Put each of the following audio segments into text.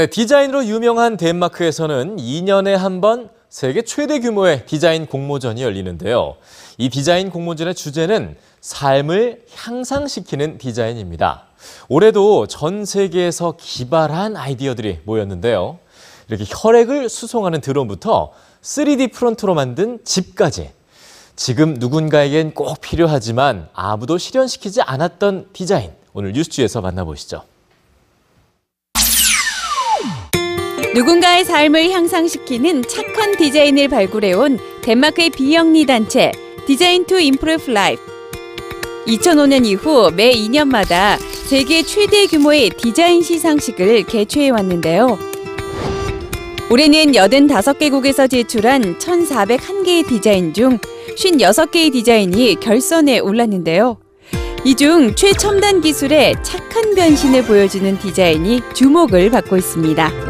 네, 디자인으로 유명한 덴마크에서는 2년에 한 번 세계 최대 규모의 디자인 공모전이 열리는데요. 이 디자인 공모전의 주제는 삶을 향상시키는 디자인입니다. 올해도 전 세계에서 기발한 아이디어들이 모였는데요. 이렇게 혈액을 수송하는 드론부터 3D 프린트로 만든 집까지 지금 누군가에겐 꼭 필요하지만 아무도 실현시키지 않았던 디자인 오늘 뉴스G에서 만나보시죠. 누군가의 삶을 향상시키는 착한 디자인을 발굴해온 덴마크의 비영리 단체 Design to Improve Life. 2005년 이후 매 2년마다 세계 최대 규모의 디자인 시상식을 개최해 왔는데요. 올해는 85개국에서 제출한 1,401개의 디자인 중 56개의 디자인이 결선에 올랐는데요. 이 중 최첨단 기술의 착한 변신을 보여주는 디자인이 주목을 받고 있습니다.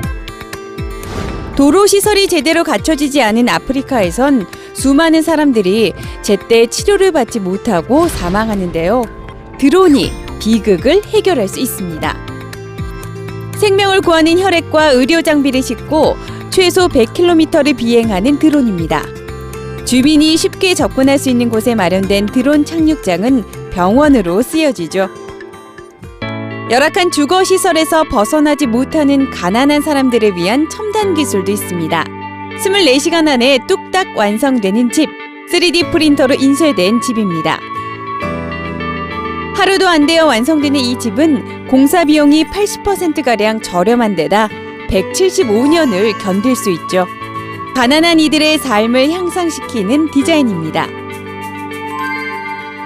도로 시설이 제대로 갖춰지지 않은 아프리카에선 수많은 사람들이 제때 치료를 받지 못하고 사망하는데요. 드론이 비극을 해결할 수 있습니다. 생명을 구하는 혈액과 의료 장비를 싣고 최소 100km를 비행하는 드론입니다. 주민이 쉽게 접근할 수 있는 곳에 마련된 드론 착륙장은 병원으로 쓰여지죠. 열악한 주거 시설에서 벗어나지 못하는 가난한 사람들을 위한 첨단 기술도 있습니다. 24시간 안에 뚝딱 완성되는 집, 3D 프린터로 인쇄된 집입니다. 하루도 안 되어 완성되는 이 집은 공사 비용이 80%가량 저렴한 데다 175년을 견딜 수 있죠. 가난한 이들의 삶을 향상시키는 디자인입니다.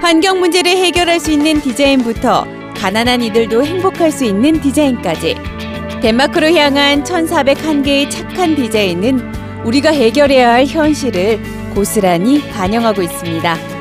환경 문제를 해결할 수 있는 디자인부터 가난한 이들도 행복할 수 있는 디자인까지 덴마크로 향한 1401개의 착한 디자인은 우리가 해결해야 할 현실을 고스란히 반영하고 있습니다.